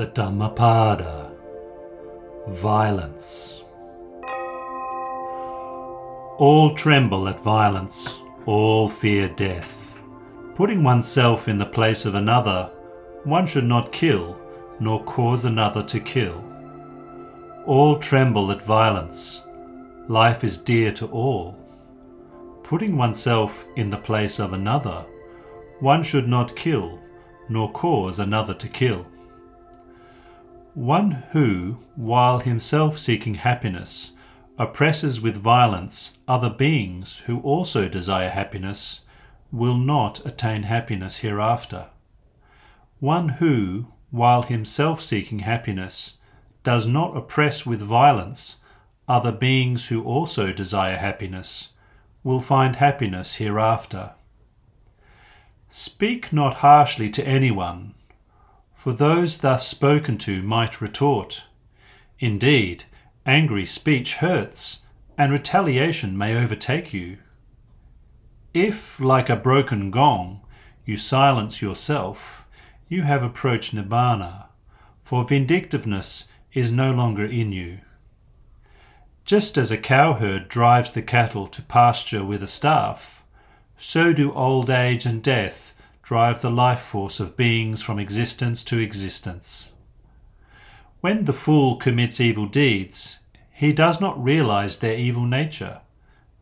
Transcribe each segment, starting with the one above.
the Dhammapada Violence. All tremble at violence, all fear death. Putting oneself in the place of another, one should not kill, nor cause another to kill. All tremble at violence. Life is dear to all. Putting oneself in the place of another, one should not kill, nor cause another to kill. One who, while himself seeking happiness, oppresses with violence other beings who also desire happiness, will not attain happiness hereafter. One who, while himself seeking happiness, does not oppress with violence other beings who also desire happiness, will find happiness hereafter. Speak not harshly to anyone, for those thus spoken to might retort. Indeed, angry speech hurts, and retaliation may overtake you. If, like a broken gong, you silence yourself, you have approached Nibbana, for vindictiveness is no longer in you. Just as a cowherd drives the cattle to pasture with a staff, so do old age and death drive the life force of beings from existence to existence. When the fool commits evil deeds, he does not realize their evil nature.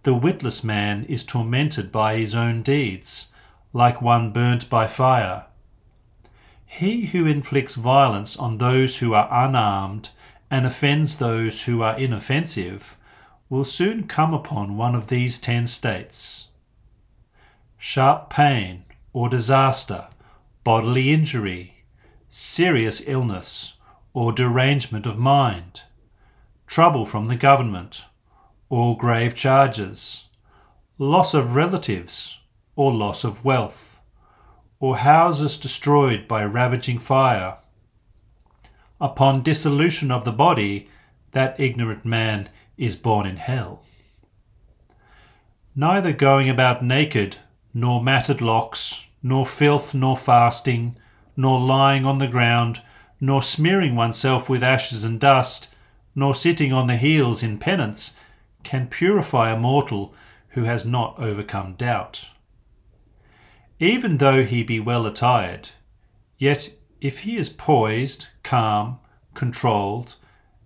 The witless man is tormented by his own deeds, like one burnt by fire. He who inflicts violence on those who are unarmed and offends those who are inoffensive will soon come upon one of these ten states sharp pain or disaster, bodily injury, serious illness or derangement of mind, trouble from the government or grave charges, loss of relatives or loss of wealth or houses destroyed by ravaging fire. Upon dissolution of the body, that ignorant man is born in hell. Neither going about naked, nor matted locks, nor filth, nor fasting, nor lying on the ground, nor smearing oneself with ashes and dust, nor sitting on the heels in penance, can purify a mortal who has not overcome doubt. Even though he be well attired, yet if he is poised, calm, controlled,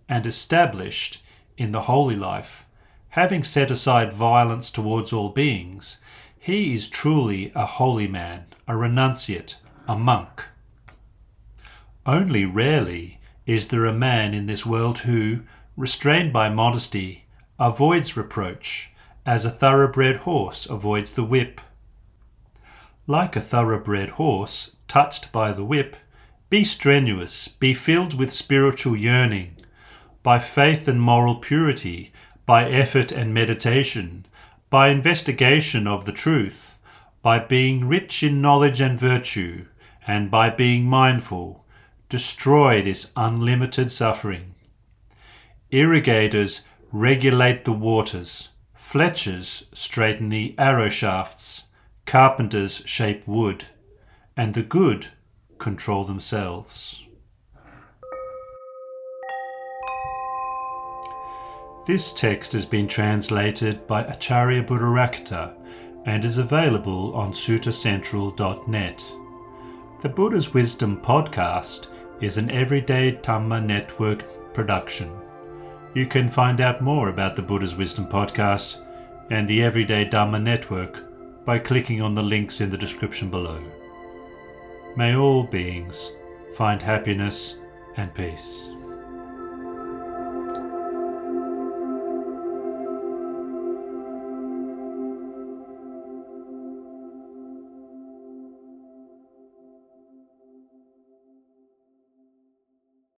and established in the holy life, having set aside violence towards all beings, he is truly a holy man, a renunciate, a monk. Only rarely is there a man in this world who, restrained by modesty, avoids reproach, as a thoroughbred horse avoids the whip like a thoroughbred horse, touched by the whip, be strenuous, be filled with spiritual yearning, by faith and moral purity, by effort and meditation, by investigation of the truth, by being rich in knowledge and virtue, and by being mindful, destroy this unlimited suffering. Irrigators regulate the waters, fletchers straighten the arrow shafts Carpenters shape wood, and the good control themselves. This text has been translated by Acharya Buddharakkhita and is available on suttacentral.net. The Buddha's Wisdom podcast is an Everyday Dhamma Network production. You can find out more about the Buddha's Wisdom podcast and the Everyday Dhamma Network by clicking on the links in the description below. May all beings find happiness and peace.